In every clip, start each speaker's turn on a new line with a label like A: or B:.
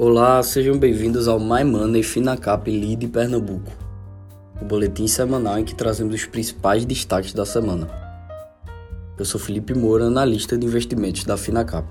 A: Olá, sejam bem-vindos ao My Money Finacap Lead Pernambuco, o boletim semanal em que trazemos os principais destaques da semana. Eu sou Felipe Moura, analista de investimentos da Finacap.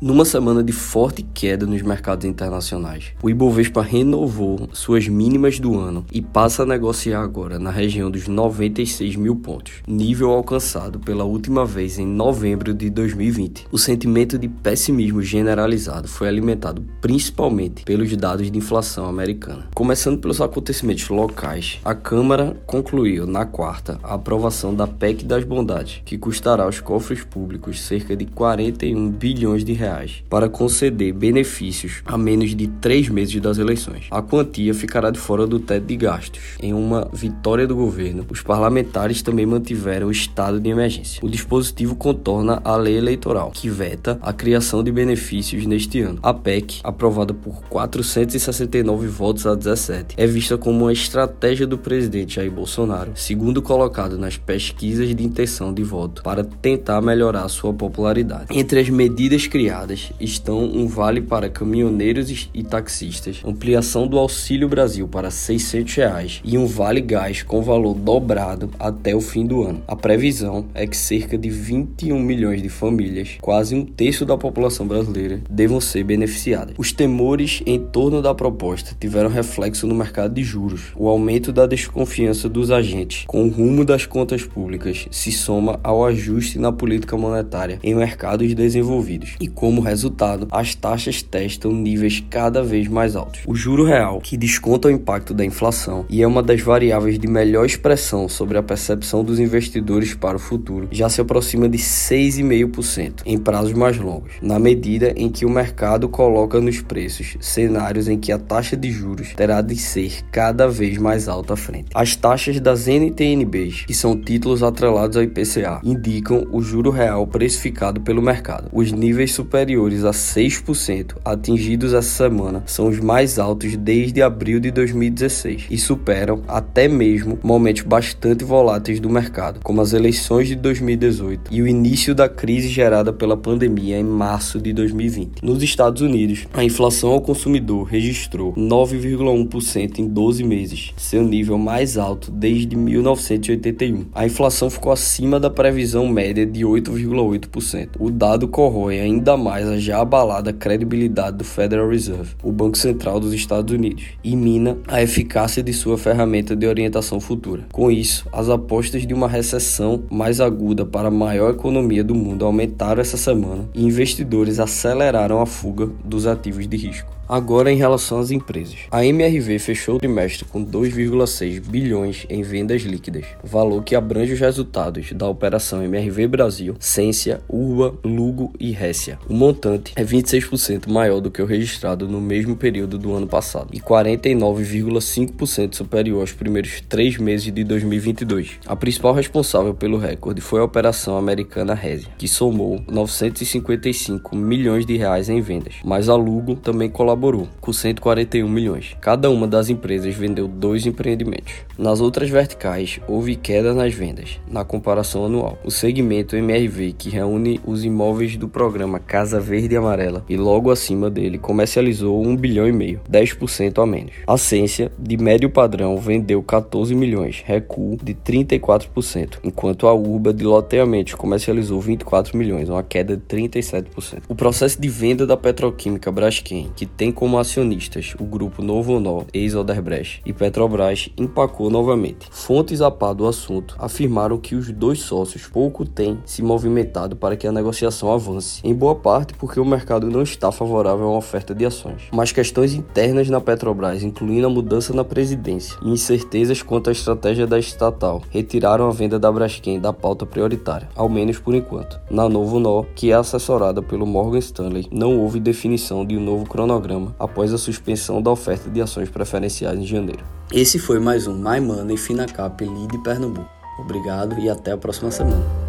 A: Numa semana de forte queda nos mercados internacionais, o Ibovespa renovou suas mínimas do ano e passa a negociar agora na região dos 96 mil pontos, nível alcançado pela última vez em novembro de 2020. O sentimento de pessimismo generalizado foi alimentado principalmente pelos dados de inflação americana. Começando pelos acontecimentos locais, a Câmara concluiu na quarta a aprovação da PEC das Bondades, que custará aos cofres públicos cerca de 41 bilhões de reais reais para conceder benefícios a menos de três meses das eleições. A quantia ficará de fora do teto de gastos. Em uma vitória do governo, os parlamentares também mantiveram o estado de emergência. O dispositivo contorna a lei eleitoral, que veta a criação de benefícios neste ano. A PEC, aprovada por 469 votos a 17, é vista como uma estratégia do presidente Jair Bolsonaro, segundo colocado nas pesquisas de intenção de voto, para tentar melhorar sua popularidade. Entre as medidas criadas, estão um vale para caminhoneiros e taxistas, ampliação do Auxílio Brasil para 600 reais, e um vale gás com valor dobrado até o fim do ano. A previsão é que cerca de 21 milhões de famílias, quase um terço da população brasileira, devam ser beneficiadas. Os temores em torno da proposta tiveram reflexo no mercado de juros. O aumento da desconfiança dos agentes com o rumo das contas públicas se soma ao ajuste na política monetária em mercados desenvolvidos e com como resultado, as taxas testam níveis cada vez mais altos. O juro real, que desconta o impacto da inflação e é uma das variáveis de melhor expressão sobre a percepção dos investidores para o futuro, já se aproxima de 6,5% em prazos mais longos, na medida em que o mercado coloca nos preços cenários em que a taxa de juros terá de ser cada vez mais alta à frente. As taxas das NTNBs, que são títulos atrelados ao IPCA, indicam o juro real precificado pelo mercado. Os níveis superiores superiores a 6% atingidos essa semana são os mais altos desde abril de 2016 e superam até mesmo momentos bastante voláteis do mercado, como as eleições de 2018 e o início da crise gerada pela pandemia em março de 2020. Nos Estados Unidos, a inflação ao consumidor registrou 9,1% em 12 meses, seu nível mais alto desde 1981. A inflação ficou acima da previsão média de 8,8%. O dado corrói ainda mais mais a já abalada credibilidade do Federal Reserve, o Banco Central dos Estados Unidos, e mina a eficácia de sua ferramenta de orientação futura. Com isso, as apostas de uma recessão mais aguda para a maior economia do mundo aumentaram essa semana e investidores aceleraram a fuga dos ativos de risco. Agora, em relação às empresas. A MRV fechou o trimestre com 2,6 bilhões em vendas líquidas, valor que abrange os resultados da operação MRV Brasil, Cência, Urba, Lugo e Récia. O montante é 26% maior do que o registrado no mesmo período do ano passado e 49,5% superior aos primeiros três meses de 2022. A principal responsável pelo recorde foi a operação americana Résia, que somou 955 milhões de reais em vendas, mas a Lugo também colaborou colaborou, com 141 milhões. Cada uma das empresas vendeu dois empreendimentos. Nas outras verticais, houve queda nas vendas, na comparação anual. O segmento MRV, que reúne os imóveis do programa Casa Verde e Amarela, e logo acima dele, comercializou 1 bilhão e meio, 10% a menos. A Ciência, de médio padrão, vendeu 14 milhões, recuo de 34%, enquanto a Urba, de loteamento, comercializou 24 milhões, uma queda de 37%. O processo de venda da petroquímica Braskem, que tem tem como acionistas o grupo Novo Honor, ex-Oderbrecht e Petrobras, empacou novamente. Fontes a par do assunto afirmaram que os dois sócios pouco têm se movimentado para que a negociação avance, em boa parte porque o mercado não está favorável a uma oferta de ações. Mas questões internas na Petrobras, incluindo a mudança na presidência e incertezas quanto à estratégia da estatal, retiraram a venda da Braskem da pauta prioritária, ao menos por enquanto. Na Novo Honor, que é assessorada pelo Morgan Stanley, não houve definição de um novo cronograma programa após a suspensão da oferta de ações preferenciais em janeiro. Esse foi mais um My Money Finacap Lead Pernambuco. Obrigado e até a próxima semana.